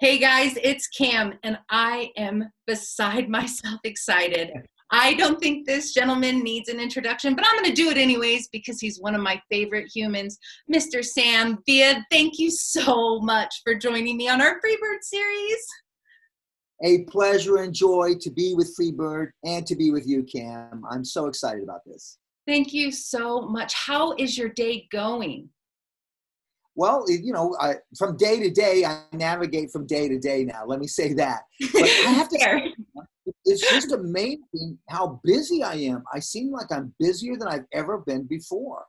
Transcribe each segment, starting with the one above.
Hey guys, it's Cam, and I am beside myself excited. I don't think this gentleman needs an introduction, but I'm going to do it anyways because he's one of my favorite humans, Mr. Sam Beard. Thank you so much for joining me on our Freebird series. A pleasure and joy to be with Freebird and to be with you, Cam. I'm so excited about this. Thank you so much. How is your day going? Well, you know, I, from day to day, I navigate from day to day now. Let me say that. But I have to say, it's just amazing how busy I am. I seem like I'm busier than I've ever been before.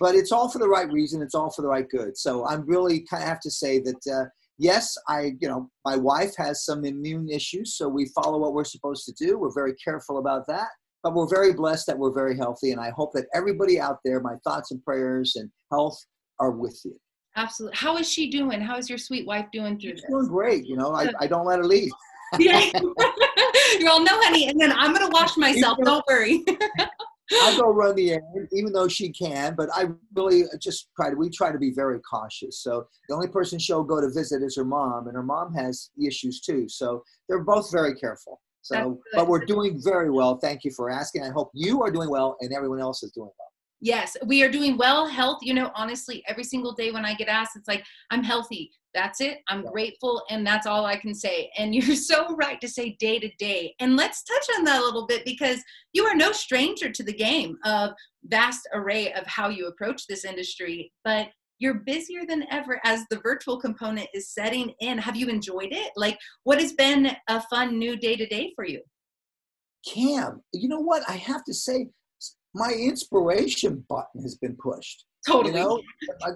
But it's all for the right reason. It's all for the right good. So I'm really kind of have to say that uh, yes, I you know my wife has some immune issues, so we follow what we're supposed to do. We're very careful about that. But we're very blessed that we're very healthy, and I hope that everybody out there, my thoughts and prayers and health are with you. Absolutely. How is she doing? How is your sweet wife doing through She's this? doing great. You know, I, I don't let her leave. yeah. You're all no, honey, and then I'm gonna wash myself. Don't worry. I go run the errand, even though she can. But I really just try to. We try to be very cautious. So the only person she'll go to visit is her mom, and her mom has issues too. So they're both very careful. So, but we're doing very well. Thank you for asking. I hope you are doing well, and everyone else is doing well. Yes, we are doing well. Health, you know, honestly, every single day when I get asked, it's like, I'm healthy. That's it. I'm grateful. And that's all I can say. And you're so right to say day to day. And let's touch on that a little bit because you are no stranger to the game of vast array of how you approach this industry. But you're busier than ever as the virtual component is setting in. Have you enjoyed it? Like, what has been a fun new day to day for you? Cam, you know what? I have to say, my inspiration button has been pushed. Totally. You know,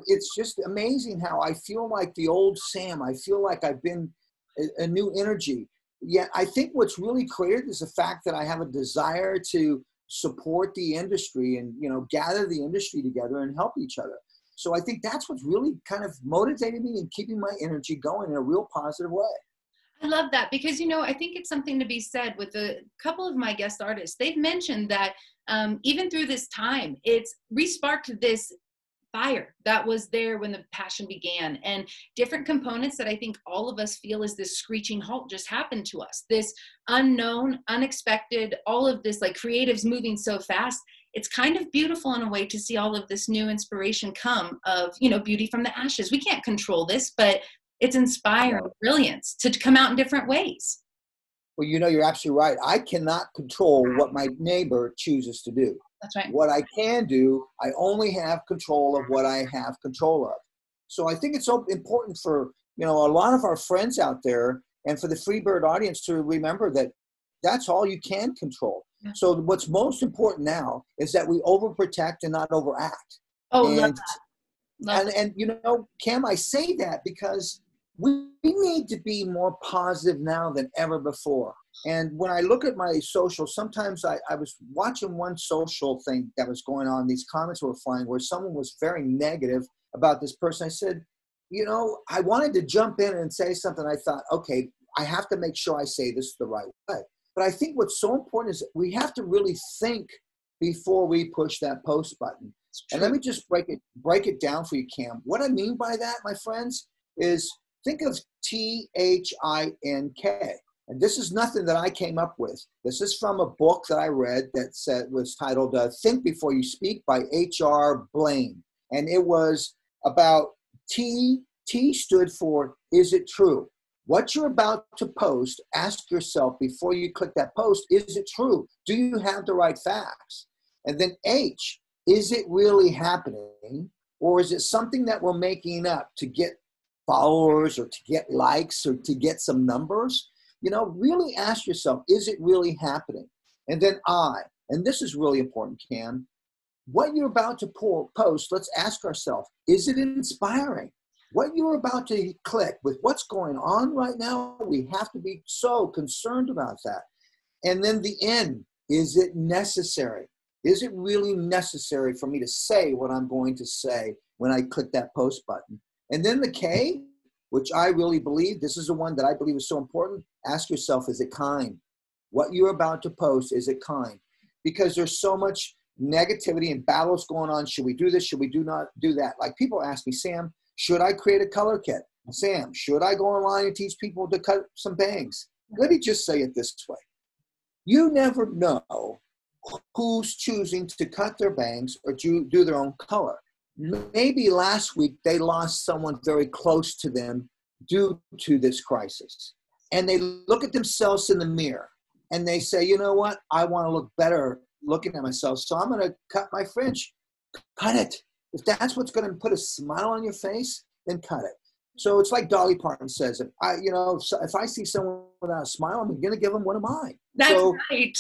it's just amazing how I feel like the old Sam. I feel like I've been a, a new energy. Yet I think what's really created is the fact that I have a desire to support the industry and you know gather the industry together and help each other. So I think that's what's really kind of motivated me and keeping my energy going in a real positive way. I love that because you know I think it's something to be said with a couple of my guest artists. They've mentioned that um, even through this time, it's resparked this fire that was there when the passion began and different components that I think all of us feel is this screeching halt just happened to us. This unknown, unexpected, all of this like creatives moving so fast. It's kind of beautiful in a way to see all of this new inspiration come of, you know, beauty from the ashes. We can't control this, but it's inspiring brilliance to come out in different ways. Well, you know, you're absolutely right. I cannot control what my neighbor chooses to do. That's right. What I can do, I only have control of what I have control of. So I think it's so important for, you know, a lot of our friends out there and for the Freebird audience to remember that that's all you can control. Yeah. So what's most important now is that we overprotect and not overact. Oh, and, love that. Love and, and you know, Cam, I say that because we need to be more positive now than ever before. And when I look at my social, sometimes I, I was watching one social thing that was going on. These comments were flying where someone was very negative about this person. I said, you know, I wanted to jump in and say something. I thought, okay, I have to make sure I say this the right way. But I think what's so important is we have to really think before we push that post button. And let me just break it break it down for you, Cam. What I mean by that, my friends, is think of T H I N K. And this is nothing that I came up with. This is from a book that I read that said, was titled uh, Think Before You Speak by H.R. Blaine. And it was about T. T stood for Is It True? What you're about to post, ask yourself before you click that post, is it true? Do you have the right facts? And then H, is it really happening? Or is it something that we're making up to get followers or to get likes or to get some numbers, you know, really ask yourself, is it really happening? And then I, and this is really important, Cam, what you're about to post, let's ask ourselves, is it inspiring? What you're about to click with what's going on right now, we have to be so concerned about that. And then the end, is it necessary? Is it really necessary for me to say what I'm going to say when I click that post button? And then the K, which I really believe, this is the one that I believe is so important. Ask yourself, is it kind? What you're about to post, is it kind? Because there's so much negativity and battles going on. Should we do this? Should we do not do that? Like people ask me, Sam, should I create a color kit? Sam, should I go online and teach people to cut some bangs? Let me just say it this way. You never know who's choosing to cut their bangs or do, do their own color. Maybe last week they lost someone very close to them due to this crisis. And they look at themselves in the mirror and they say, you know what? I want to look better looking at myself. So I'm going to cut my fringe. Cut it. If that's what's going to put a smile on your face, then cut it. So it's like Dolly Parton says, if I, you know, if I see someone without a smile, I'm going to give them one of mine. That's so right.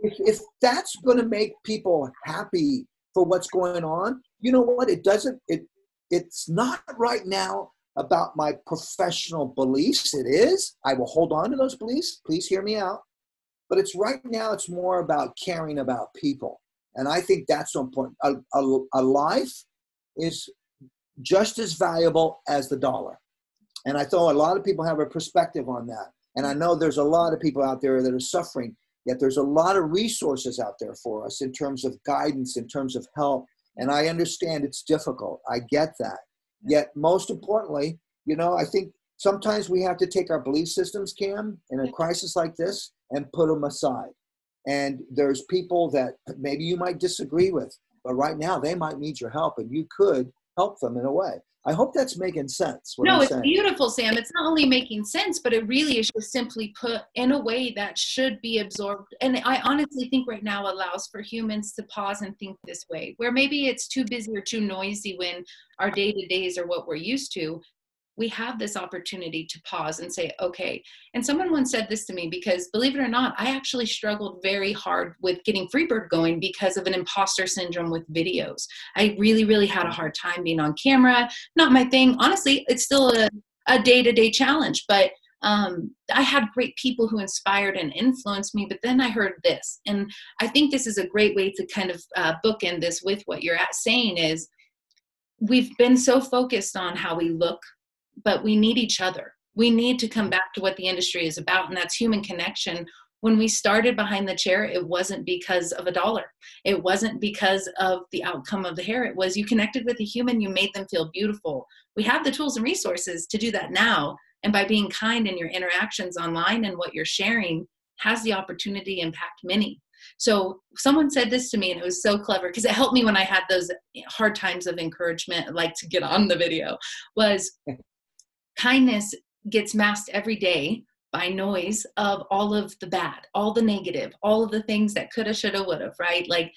If, if that's going to make people happy for what's going on, you know what? It doesn't. It it's not right now about my professional beliefs. It is. I will hold on to those beliefs. Please hear me out. But it's right now. It's more about caring about people, and I think that's so important. A, a, a life is just as valuable as the dollar. And I thought a lot of people have a perspective on that. And I know there's a lot of people out there that are suffering, yet there's a lot of resources out there for us in terms of guidance, in terms of help. And I understand it's difficult. I get that. Yet, most importantly, you know, I think sometimes we have to take our belief systems, Cam, in a crisis like this and put them aside. And there's people that maybe you might disagree with, but right now they might need your help and you could help them in a way. I hope that's making sense. No, I'm it's saying. beautiful, Sam. It's not only making sense, but it really is just simply put in a way that should be absorbed. And I honestly think right now allows for humans to pause and think this way, where maybe it's too busy or too noisy when our day to days are what we're used to we have this opportunity to pause and say, okay. And someone once said this to me because, believe it or not, I actually struggled very hard with getting Freebird going because of an imposter syndrome with videos. I really, really had a hard time being on camera. Not my thing. Honestly, it's still a, a day-to-day challenge, but um, I had great people who inspired and influenced me, but then I heard this. And I think this is a great way to kind of uh, bookend this with what you're saying is we've been so focused on how we look, but we need each other. We need to come back to what the industry is about, and that's human connection. When we started behind the chair, it wasn't because of a dollar. It wasn't because of the outcome of the hair. It was you connected with a human, you made them feel beautiful. We have the tools and resources to do that now. And by being kind in your interactions online and what you're sharing, has the opportunity to impact many. So someone said this to me, and it was so clever because it helped me when I had those hard times of encouragement, like to get on the video. Was kindness gets masked every day by noise of all of the bad, all the negative, all of the things that coulda, shoulda, woulda, right? Like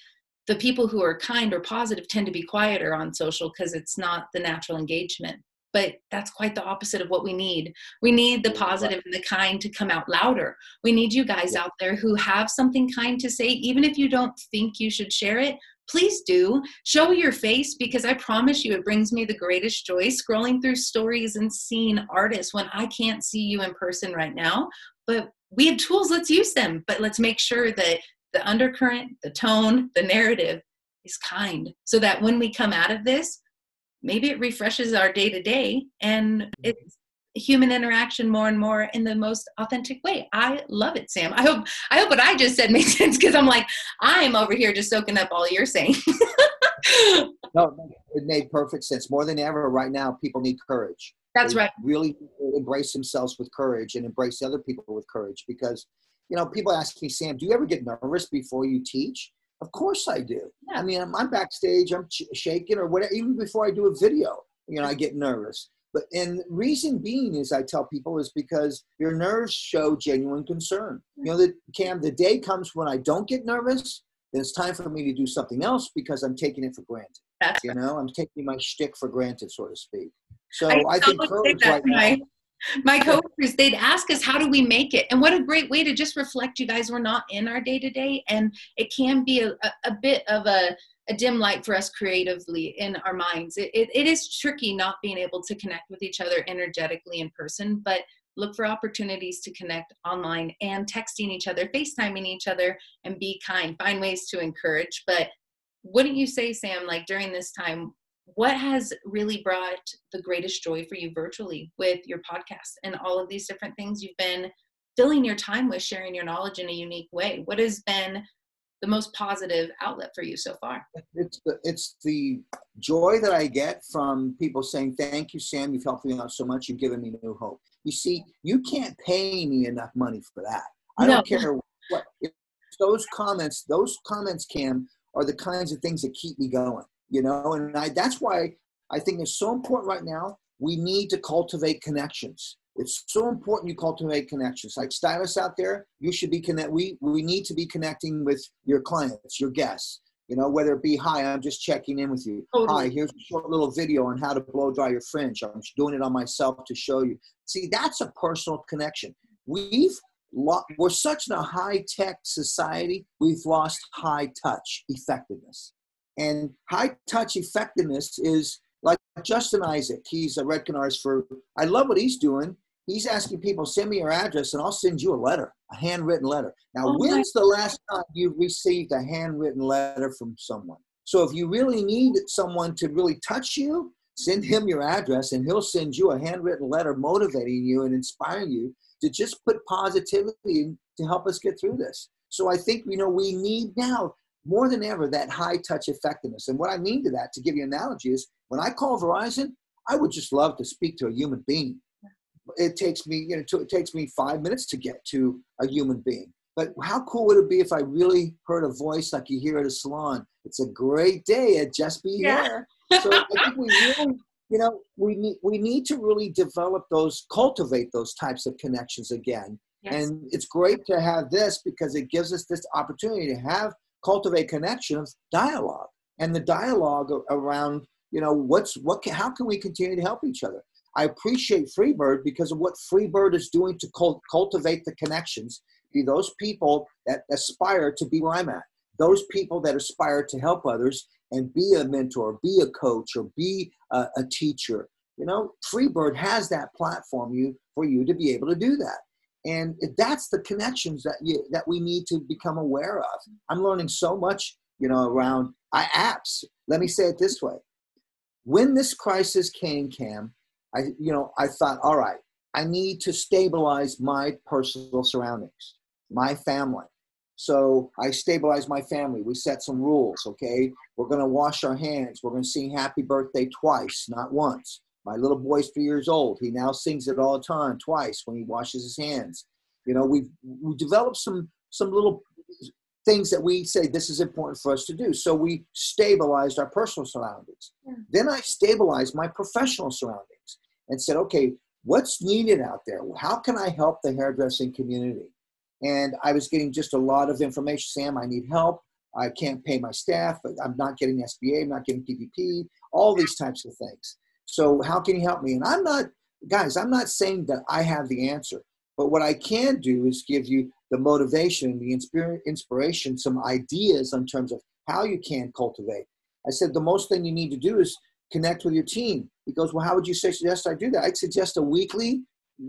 the people who are kind or positive tend to be quieter on social because it's not the natural engagement. But that's quite the opposite of what we need. We need the positive and the kind to come out louder. We need you guys out there who have something kind to say, even if you don't think you should share it please do show your face because I promise you it brings me the greatest joy scrolling through stories and seeing artists when I can't see you in person right now. But we have tools, let's use them. But let's make sure that the undercurrent, the tone, the narrative is kind so that when we come out of this, maybe it refreshes our day to day and mm-hmm. it's human interaction more and more in the most authentic way. I love it, Sam. I hope I hope what I just said makes sense because I'm like I'm over here just soaking up all you're saying. no, it made perfect sense. More than ever, right now, people need courage. That's they right. Really embrace themselves with courage and embrace other people with courage because, you know, people ask me, Sam, do you ever get nervous before you teach? Of course I do. Yeah. I mean, I'm backstage, I'm shaking or whatever. Even before I do a video, you know, I get nervous. But and reason being is I tell people is because your nerves show genuine concern. You know, that Cam, the day comes when I don't get nervous, then it's time for me to do something else because I'm taking it for granted. That's you know, I'm taking my shtick for granted, so to speak. So I, I think courage right my, now. My coaches, they'd ask us, how do we make it? And what a great way to just reflect you guys, we're not in our day to day. And it can be a, a, a bit of a a dim light for us creatively in our minds. It, it, it is tricky not being able to connect with each other energetically in person, but look for opportunities to connect online and texting each other, FaceTiming each other, and be kind. Find ways to encourage. But wouldn't you say, Sam, like during this time, what has really brought the greatest joy for you virtually with your podcast and all of these different things you've been filling your time with sharing your knowledge in a unique way? What has been the most positive outlet for you so far? It's the, it's the joy that I get from people saying, Thank you, Sam. You've helped me out so much. You've given me new hope. You see, you can't pay me enough money for that. I no. don't care what. those comments, those comments, Cam, are the kinds of things that keep me going. You know, and I, that's why I think it's so important right now. We need to cultivate connections it's so important you cultivate connections. Like stylists out there, you should be connect. We we need to be connecting with your clients, your guests. You know, whether it be hi, I'm just checking in with you. Totally. Hi, here's a short little video on how to blow dry your fringe. I'm doing it on myself to show you. See, that's a personal connection. We've we're such in a high tech society. We've lost high touch effectiveness, and high touch effectiveness is like Justin Isaac. He's a Redken artist for. I love what he's doing He's asking people, send me your address and I'll send you a letter, a handwritten letter. Now, oh when's the last time you've received a handwritten letter from someone? So if you really need someone to really touch you, send him your address and he'll send you a handwritten letter motivating you and inspiring you to just put positivity to help us get through this. So I think, you know, we need now more than ever that high touch effectiveness. And what I mean to that, to give you an analogy, is when I call Verizon, I would just love to speak to a human being it takes me, you know, to, it takes me five minutes to get to a human being. But how cool would it be if I really heard a voice like you hear at a salon? It's a great day at Just Be yeah. Here. So I think we really, you know, we need we need to really develop those, cultivate those types of connections again. Yes. And it's great to have this because it gives us this opportunity to have cultivate connections, dialogue, and the dialogue around, you know, what's what, can, how can we continue to help each other? I appreciate Freebird because of what Freebird is doing to cult- cultivate the connections. Be those people that aspire to be where I'm at, those people that aspire to help others and be a mentor, be a coach, or be a, a teacher. You know, Freebird has that platform you for you to be able to do that. And that's the connections that you, that we need to become aware of. I'm learning so much, you know, around I, apps. Let me say it this way: when this crisis came, Cam, I, you know, I thought, all right, I need to stabilize my personal surroundings, my family. So I stabilized my family. We set some rules, okay? We're going to wash our hands. We're going to sing happy birthday twice, not once. My little boy's three years old. He now sings it all the time, twice when he washes his hands. You know, we've we developed some some little things that we say this is important for us to do. So we stabilized our personal surroundings. Yeah. Then I stabilized my professional surroundings and said, okay, what's needed out there? How can I help the hairdressing community? And I was getting just a lot of information. Sam, I need help. I can't pay my staff. I'm not getting SBA. I'm not getting PPP. All these types of things. So how can you help me? And I'm not, guys. I'm not saying that I have the answer. But what I can do is give you the motivation, the inspiration, some ideas in terms of how you can cultivate. I said the most thing you need to do is connect with your team. He goes, Well, how would you suggest I do that? I'd suggest a weekly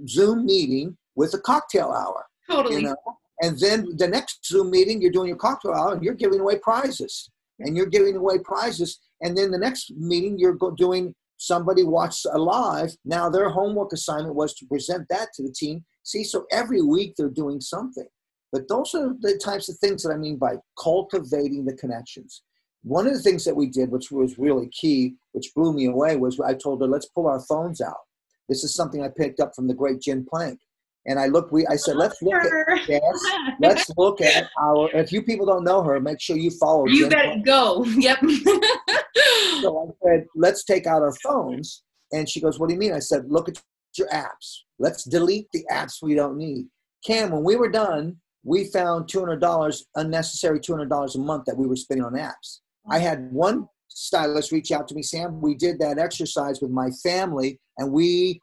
Zoom meeting with a cocktail hour. Totally. You know? And then the next Zoom meeting, you're doing your cocktail hour and you're giving away prizes. And you're giving away prizes. And then the next meeting, you're doing somebody watched a live. Now their homework assignment was to present that to the team. See, so every week they're doing something. But those are the types of things that I mean by cultivating the connections. One of the things that we did, which was really key, which blew me away, was I told her, let's pull our phones out. This is something I picked up from the great Jen Plank. And I looked, we, I said, let's look at, yes, let's look at our, if you people don't know her, make sure you follow. You Jen better go. Yep. so I said, let's take out our phones. And she goes, what do you mean? I said, look at your apps. Let's delete the apps we don't need. Cam, when we were done, we found $200 unnecessary $200 a month that we were spending on apps. I had one stylist reach out to me, Sam. We did that exercise with my family, and we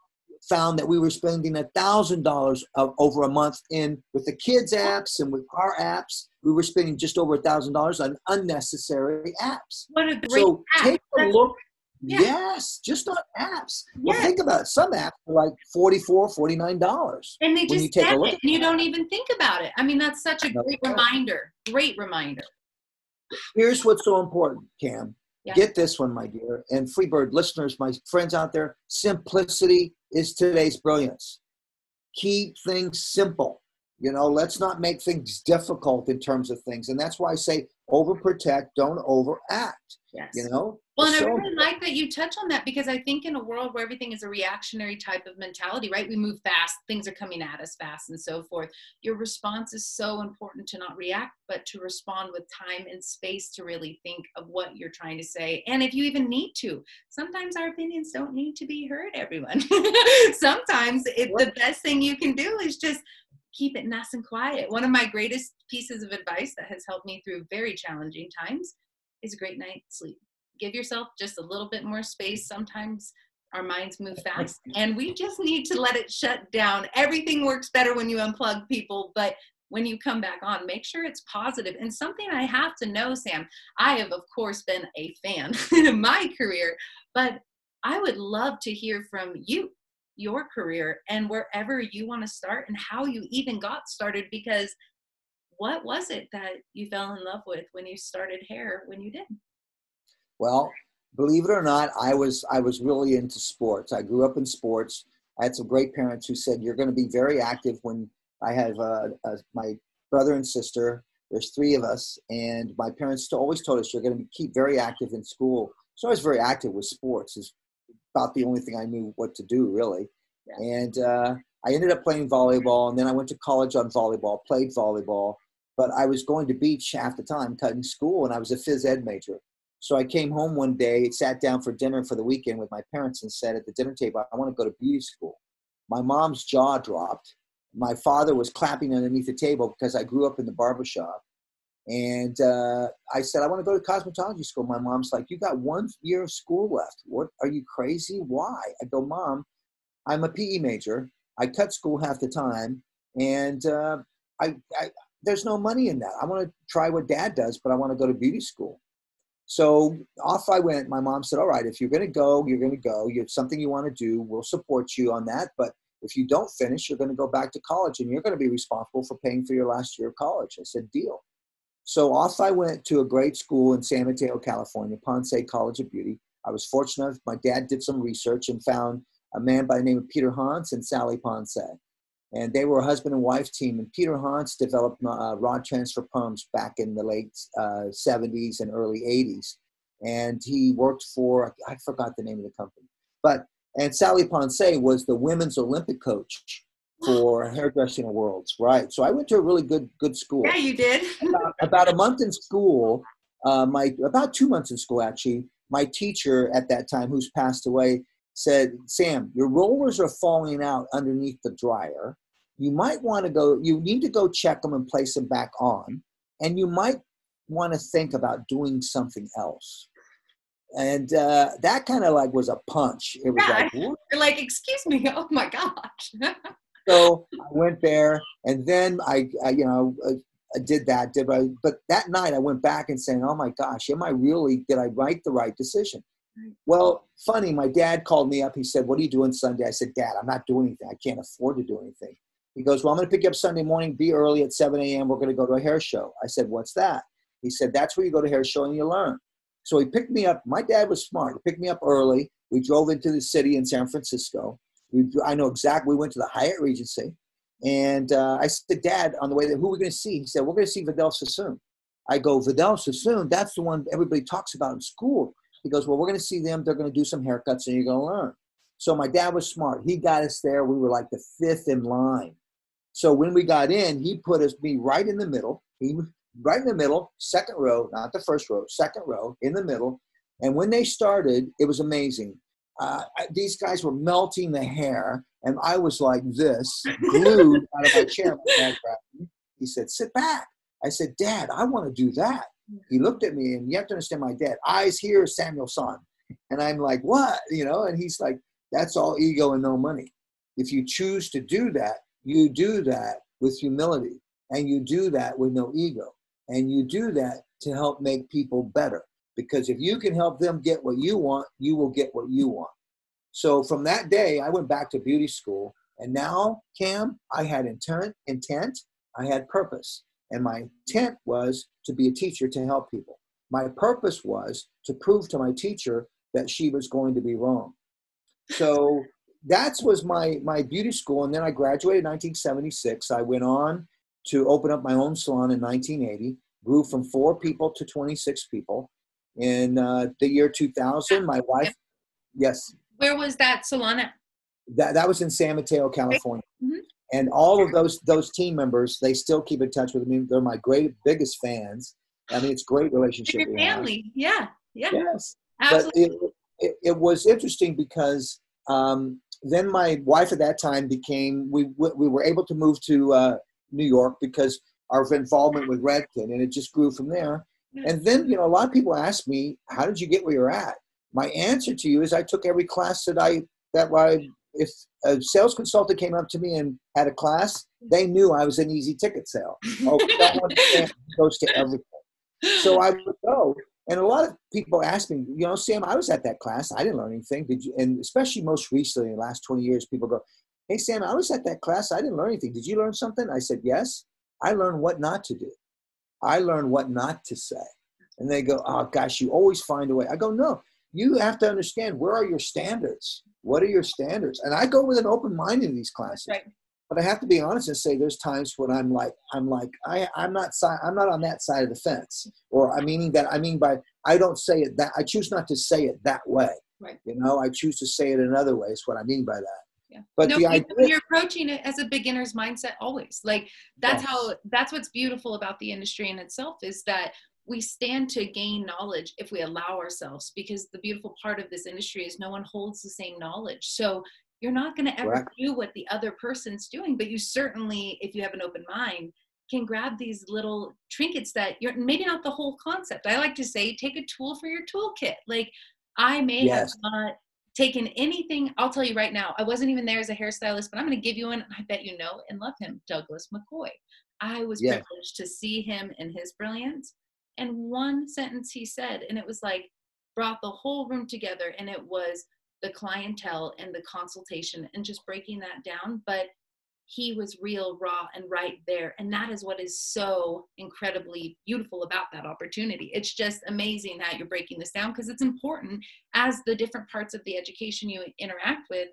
found that we were spending a thousand dollars over a month in with the kids apps and with our apps. We were spending just over a thousand dollars on unnecessary apps. What a great so app. take a look. Yeah. Yes, just on apps. Well, think about it. Some apps are like $44, $49. And they just you take a look it, and you don't even think about it. I mean, that's such a great reminder. Great reminder. Here's what's so important, Cam. Yeah. Get this one, my dear, and Freebird listeners, my friends out there. Simplicity is today's brilliance. Keep things simple. You know, let's not make things difficult in terms of things. And that's why I say overprotect, don't overact. Yes. You know? Well, and So- I really like that you touch on that because I think in a world where everything is a reactionary type of mentality, right? We move fast, things are coming at us fast, and so forth. Your response is so important to not react, but to respond with time and space to really think of what you're trying to say. And if you even need to, sometimes our opinions don't need to be heard, everyone. sometimes it, the best thing you can do is just keep it nice and quiet. One of my greatest pieces of advice that has helped me through very challenging times is a great night's sleep. Give yourself just a little bit more space. Sometimes our minds move fast and we just need to let it shut down. Everything works better when you unplug people, but when you come back on, make sure it's positive. And something I have to know, Sam, I have, of course, been a fan in my career, but I would love to hear from you, your career, and wherever you want to start and how you even got started because what was it that you fell in love with when you started hair when you did? Well, believe it or not, I was I was really into sports. I grew up in sports. I had some great parents who said you're going to be very active. When I have uh, uh, my brother and sister, there's three of us, and my parents always told us you're going to keep very active in school. So I was very active with sports. About the only thing I knew what to do really. Yeah. And uh, I ended up playing volleyball, and then I went to college on volleyball, played volleyball. But I was going to beach half the time, cutting school, and I was a phys ed major. So I came home one day, sat down for dinner for the weekend with my parents, and said at the dinner table, I want to go to beauty school. My mom's jaw dropped. My father was clapping underneath the table because I grew up in the barber shop. And uh, I said, I want to go to cosmetology school. My mom's like, You got one year of school left. What are you crazy? Why? I go, Mom, I'm a PE major. I cut school half the time. And uh, I, I, there's no money in that. I want to try what dad does, but I want to go to beauty school. So off I went. My mom said, All right, if you're going to go, you're going to go. You have something you want to do, we'll support you on that. But if you don't finish, you're going to go back to college and you're going to be responsible for paying for your last year of college. I said, Deal. So off I went to a great school in San Mateo, California, Ponce College of Beauty. I was fortunate. My dad did some research and found a man by the name of Peter Hans and Sally Ponce. And they were a husband and wife team. And Peter Hans developed uh, rod transfer pumps back in the late uh, 70s and early 80s. And he worked for, I forgot the name of the company. But, and Sally Ponce was the women's Olympic coach for hairdressing worlds, right? So I went to a really good, good school Yeah, you did. about, about a month in school, uh, my about two months in school actually. My teacher at that time, who's passed away, said, "Sam, your rollers are falling out underneath the dryer. You might want to go. You need to go check them and place them back on, and you might want to think about doing something else." And uh, that kind of like was a punch. It was Yeah. like, like, excuse me. Oh my gosh. so I went there, and then I, I you know, uh, I did that. Did I? But that night I went back and saying, "Oh my gosh, am I really? Did I write the right decision?" Well, funny. My dad called me up. He said, "What are you doing Sunday?" I said, "Dad, I'm not doing anything. I can't afford to do anything." He goes, "Well, I'm going to pick you up Sunday morning. Be early at 7 a.m. We're going to go to a hair show." I said, "What's that?" He said, "That's where you go to hair show and you learn." So he picked me up. My dad was smart. He picked me up early. We drove into the city in San Francisco. We, I know exactly. We went to the Hyatt Regency, and uh, I said, "Dad, on the way there, who are we going to see?" He said, "We're going to see Vidal Sassoon." I go, "Vidal Sassoon? That's the one everybody talks about in school." He goes, "Well, we're going to see them. They're going to do some haircuts, and you're going to learn." So my dad was smart. He got us there. We were like the fifth in line. So when we got in, he put us me right in the middle. He right in the middle, second row, not the first row, second row in the middle. And when they started, it was amazing. Uh, these guys were melting the hair, and I was like this, glued out of my chair. My dad grabbed me. He said, "Sit back." I said, "Dad, I want to do that." He looked at me, and you have to understand my dad. Eyes here, Samuel son, and I'm like, "What?" You know, and he's like, "That's all ego and no money." If you choose to do that, you do that with humility, and you do that with no ego, and you do that to help make people better. Because if you can help them get what you want, you will get what you want. So from that day, I went back to beauty school, and now, Cam, I had intent, intent, I had purpose, and my intent was to be a teacher to help people. My purpose was to prove to my teacher that she was going to be wrong. So that was my my beauty school, and then I graduated in 1976. I went on to open up my own salon in 1980. Grew from four people to 26 people. In uh, the year 2000, my wife, yes. Where was that salon at? That, that was in San Mateo, California. Mm-hmm. And all of those those team members, they still keep in touch with me. They're my great biggest fans. I mean, it's great relationship. Your family, yeah, yeah. Yes, Absolutely. but it, it, it was interesting because um, then my wife at that time became we we were able to move to uh, New York because our involvement with Redken, and it just grew from there. And then you know a lot of people ask me, "How did you get where you're at?" My answer to you is, I took every class that I that I if a sales consultant came up to me and had a class, they knew I was an easy ticket sale. Oh, that one goes to everything. So I would go, and a lot of people ask me, you know, Sam, I was at that class. I didn't learn anything. Did you? And especially most recently, in the last 20 years, people go, Hey, Sam, I was at that class. I didn't learn anything. Did you learn something? I said, Yes. I learned what not to do. I learned what not to say. And they go, Oh, gosh, you always find a way. I go, No, you have to understand where are your standards? What are your standards? And I go with an open mind in these classes. Right. But I have to be honest and say there's times when I'm like I'm like I I'm not I'm not on that side of the fence. Or I meaning that I mean by I don't say it that I choose not to say it that way. Right. You know, I choose to say it another way. Is what I mean by that. Yeah. But no, the idea, you're approaching it as a beginner's mindset always. Like that's yes. how that's what's beautiful about the industry in itself is that we stand to gain knowledge if we allow ourselves because the beautiful part of this industry is no one holds the same knowledge so you're not going to ever Correct. do what the other person's doing but you certainly if you have an open mind can grab these little trinkets that you're maybe not the whole concept i like to say take a tool for your toolkit like i may yes. have not taken anything i'll tell you right now i wasn't even there as a hairstylist but i'm going to give you one i bet you know and love him douglas mccoy i was yes. privileged to see him in his brilliance and one sentence he said and it was like brought the whole room together and it was the clientele and the consultation and just breaking that down but he was real raw and right there and that is what is so incredibly beautiful about that opportunity it's just amazing that you're breaking this down because it's important as the different parts of the education you interact with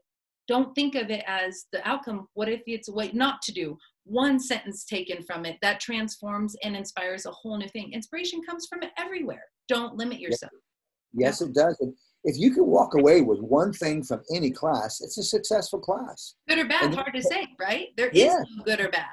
don't think of it as the outcome what if it's what not to do one sentence taken from it that transforms and inspires a whole new thing. Inspiration comes from everywhere. Don't limit yourself. Yes, it does. If you can walk away with one thing from any class, it's a successful class. Good or bad, hard to say, right? There is yeah. no good or bad.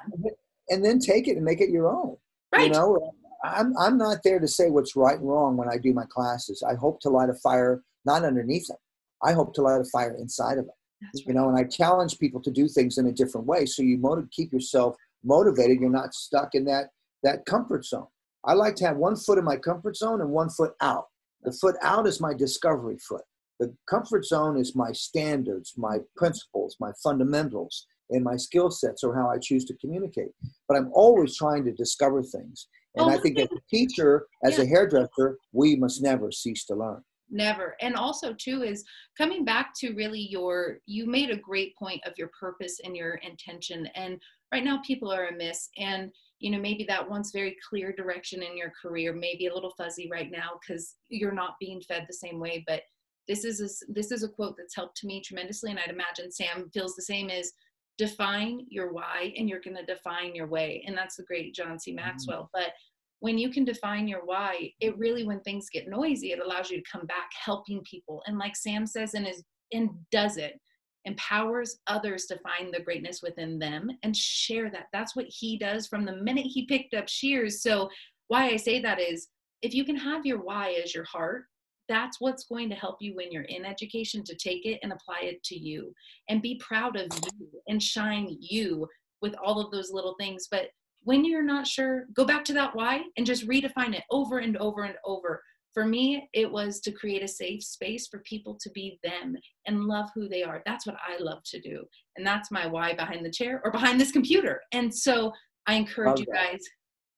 And then take it and make it your own. Right. You know, I'm I'm not there to say what's right and wrong when I do my classes. I hope to light a fire not underneath them. I hope to light a fire inside of them. Right. You know, and I challenge people to do things in a different way so you motiv- keep yourself motivated. You're not stuck in that that comfort zone. I like to have one foot in my comfort zone and one foot out. The foot out is my discovery foot. The comfort zone is my standards, my principles, my fundamentals, and my skill sets or how I choose to communicate. But I'm always trying to discover things. And I think as a teacher, as yeah. a hairdresser, we must never cease to learn never and also too is coming back to really your you made a great point of your purpose and your intention and right now people are amiss and you know maybe that once very clear direction in your career may be a little fuzzy right now because you're not being fed the same way but this is a, this is a quote that's helped me tremendously and i'd imagine sam feels the same is define your why and you're going to define your way and that's the great john c mm-hmm. maxwell mm-hmm. but when you can define your why, it really, when things get noisy, it allows you to come back helping people. And like Sam says, and is and does it, empowers others to find the greatness within them and share that. That's what he does from the minute he picked up shears. So why I say that is if you can have your why as your heart, that's what's going to help you when you're in education to take it and apply it to you and be proud of you and shine you with all of those little things. But when you're not sure, go back to that why and just redefine it over and over and over. For me, it was to create a safe space for people to be them and love who they are. That's what I love to do. And that's my why behind the chair or behind this computer. And so I encourage you guys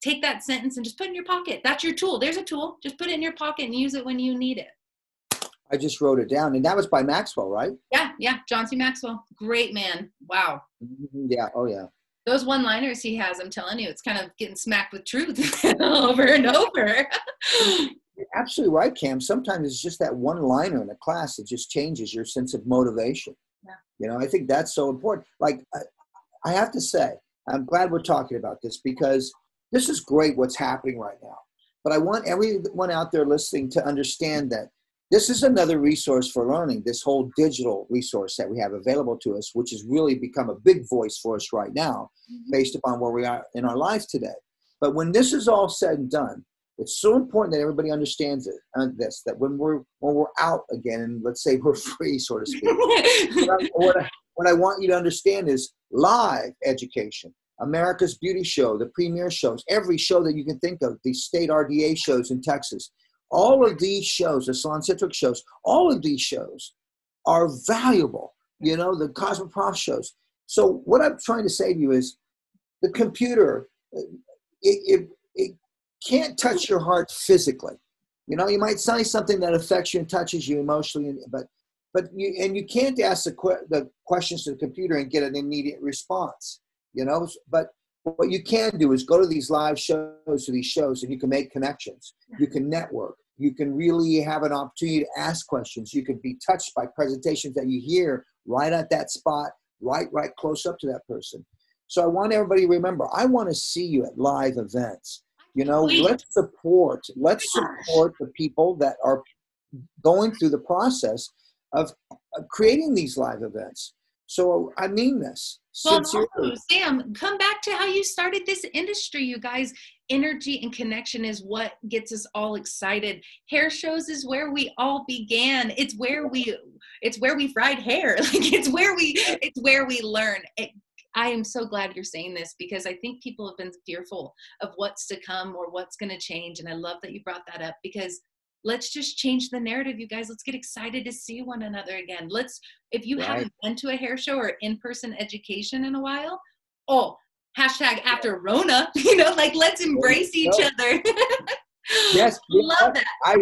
take that sentence and just put it in your pocket. That's your tool. There's a tool. Just put it in your pocket and use it when you need it. I just wrote it down, and that was by Maxwell, right? Yeah, yeah, John C. Maxwell, great man. Wow. Mm-hmm. Yeah. Oh, yeah those one liners he has, I'm telling you, it's kind of getting smacked with truth over and over. You're absolutely right, Cam. Sometimes it's just that one liner in a class that just changes your sense of motivation. Yeah. You know, I think that's so important. Like, I, I have to say, I'm glad we're talking about this because this is great what's happening right now. But I want everyone out there listening to understand that this is another resource for learning, this whole digital resource that we have available to us, which has really become a big voice for us right now, mm-hmm. based upon where we are in our lives today. But when this is all said and done, it's so important that everybody understands it uh, this that when we're when we're out again and let's say we're free so to speak what, I, what, I, what I want you to understand is live education america's beauty show the premier shows every show that you can think of the state rda shows in texas. All of these shows the SalonCentric shows all of these shows are valuable you know the cosmoprof shows. So what i'm trying to say to you is the computer uh, it, it, it can't touch your heart physically. You know, you might say something that affects you and touches you emotionally, but but you and you can't ask the, que- the questions to the computer and get an immediate response. You know, but what you can do is go to these live shows to these shows and you can make connections. You can network. You can really have an opportunity to ask questions. You can be touched by presentations that you hear right at that spot, right, right close up to that person. So I want everybody to remember, I want to see you at live events. You know, let's support, let's oh support the people that are going through the process of, creating these live events. So I mean this. Well, no, Sam, come back to how you started this industry, you guys. Energy and connection is what gets us all excited. Hair shows is where we all began. It's where we it's where we fried hair. Like it's where we it's where we learn. It, I am so glad you're saying this because I think people have been fearful of what's to come or what's going to change. And I love that you brought that up because let's just change the narrative, you guys. Let's get excited to see one another again. Let's, if you right. haven't been to a hair show or in person education in a while, oh, hashtag after Rona, you know, like let's embrace each other. yes, love that. I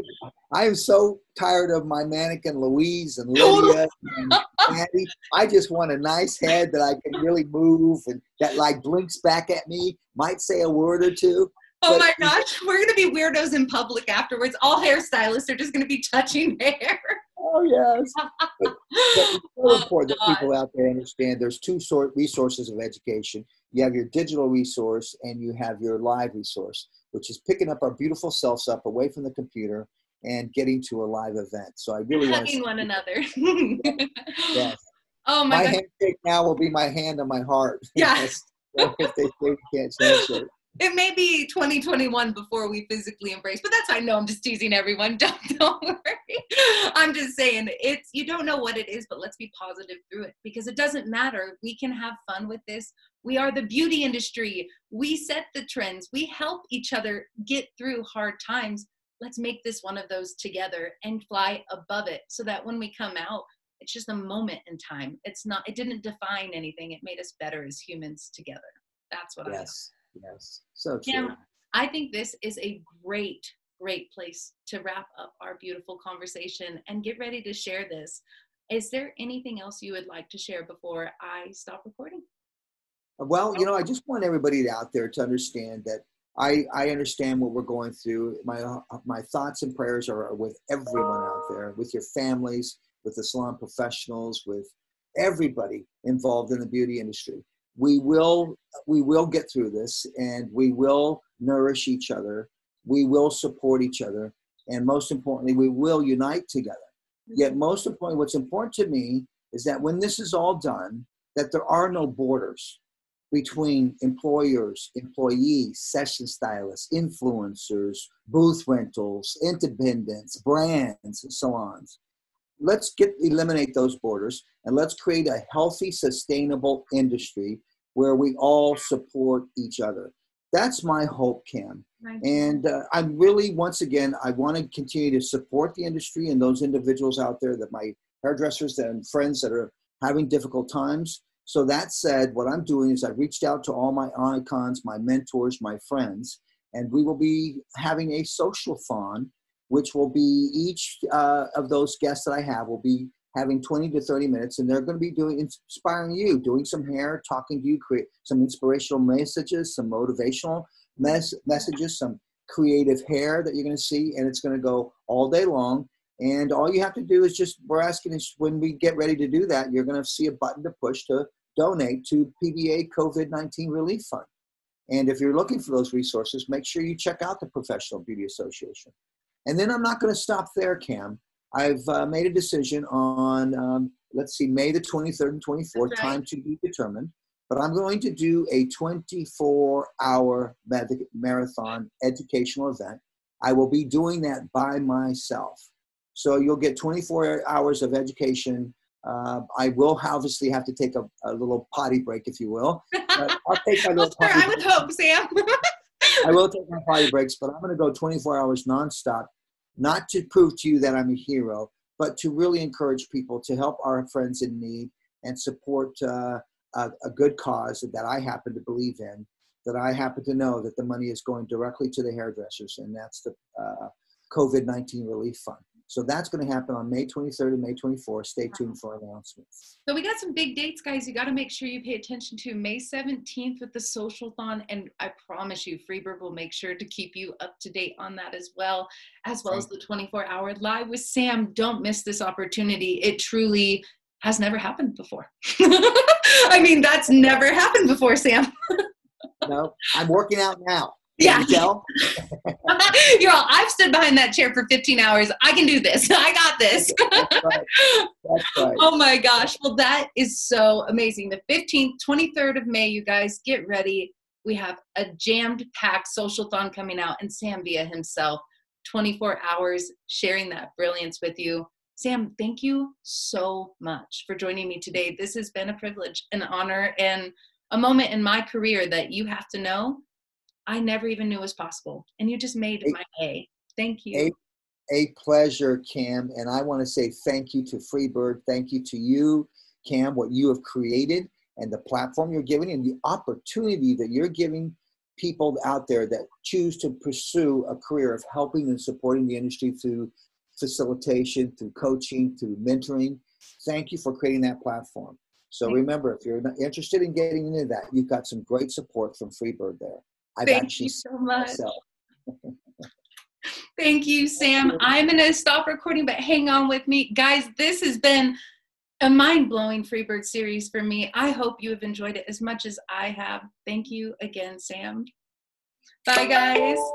I am so tired of my mannequin Louise and Lydia and Andy. I just want a nice head that I can really move and that like blinks back at me, might say a word or two. Oh my gosh, we're gonna be weirdos in public afterwards. All hairstylists are just gonna be touching hair. Oh yes. but, it's so oh, important God. that people out there understand there's two sort resources of education. You have your digital resource and you have your live resource which is picking up our beautiful selves up away from the computer and getting to a live event. So I really want to one another. yes. Oh my, my handshake now will be my hand on my heart. Yes. if they say we can't it. It may be 2021 before we physically embrace, but that's I know I'm just teasing everyone. Don't don't worry. I'm just saying it's you don't know what it is, but let's be positive through it because it doesn't matter. We can have fun with this. We are the beauty industry. We set the trends. We help each other get through hard times. Let's make this one of those together and fly above it so that when we come out, it's just a moment in time. It's not, it didn't define anything. It made us better as humans together. That's what yes. I Yes. So true. Kim, I think this is a great, great place to wrap up our beautiful conversation and get ready to share this. Is there anything else you would like to share before I stop recording? Well, you know, I just want everybody out there to understand that I, I understand what we're going through. My, my thoughts and prayers are with everyone out there, with your families, with the salon professionals, with everybody involved in the beauty industry. We will, we will get through this and we will nourish each other. We will support each other. And most importantly, we will unite together. Yet, mm-hmm. most importantly, what's important to me is that when this is all done, that there are no borders between employers, employees, session stylists, influencers, booth rentals, independents, brands, and so on. Let's get eliminate those borders and let's create a healthy, sustainable industry where we all support each other. That's my hope, Kim. And uh, I'm really, once again, I want to continue to support the industry and those individuals out there that my hairdressers and friends that are having difficult times so that said, what I'm doing is I've reached out to all my icons, my mentors, my friends, and we will be having a social fawn, which will be each uh, of those guests that I have will be having 20 to 30 minutes, and they're going to be doing inspiring you, doing some hair, talking to you, create some inspirational messages, some motivational mes- messages, some creative hair that you're going to see, and it's going to go all day long. And all you have to do is just, we're asking is when we get ready to do that, you're going to see a button to push to donate to PBA COVID 19 Relief Fund. And if you're looking for those resources, make sure you check out the Professional Beauty Association. And then I'm not going to stop there, Cam. I've uh, made a decision on, um, let's see, May the 23rd and 24th, right. time to be determined. But I'm going to do a 24 hour marathon educational event. I will be doing that by myself. So you'll get 24 hours of education. Uh, I will obviously have to take a, a, little potty break, if you will. But I'll take my little well, I would hope, Sam. I will take my potty breaks, but I'm going to go 24 hours nonstop not to prove to you that I'm a hero, but to really encourage people to help our friends in need and support uh, a, a, good cause that I happen to believe in, that I happen to know that the money is going directly to the hairdressers, and that's the uh, COVID 19 Relief Fund. So that's going to happen on May 23rd and May 24th. Stay tuned for announcements. So we got some big dates, guys. You got to make sure you pay attention to May 17th with the social thon, and I promise you, Freebird will make sure to keep you up to date on that as well, as well as the 24-hour live with Sam. Don't miss this opportunity. It truly has never happened before. I mean, that's never happened before, Sam. no, I'm working out now. Yeah. You You're all, I've stood behind that chair for 15 hours. I can do this. I got this. That's right. That's right. oh my gosh. Well, that is so amazing. The 15th, 23rd of May, you guys get ready. We have a jammed packed social thon coming out and Sam Villa himself, 24 hours sharing that brilliance with you. Sam, thank you so much for joining me today. This has been a privilege, an honor, and a moment in my career that you have to know I never even knew it was possible. And you just made a, my day. Thank you. A, a pleasure, Cam. And I want to say thank you to Freebird. Thank you to you, Cam, what you have created and the platform you're giving and the opportunity that you're giving people out there that choose to pursue a career of helping and supporting the industry through facilitation, through coaching, through mentoring. Thank you for creating that platform. So remember, if you're interested in getting into that, you've got some great support from Freebird there. I've Thank you so much. Thank you, Sam. I'm going to stop recording, but hang on with me. Guys, this has been a mind blowing Freebird series for me. I hope you have enjoyed it as much as I have. Thank you again, Sam. Bye, guys.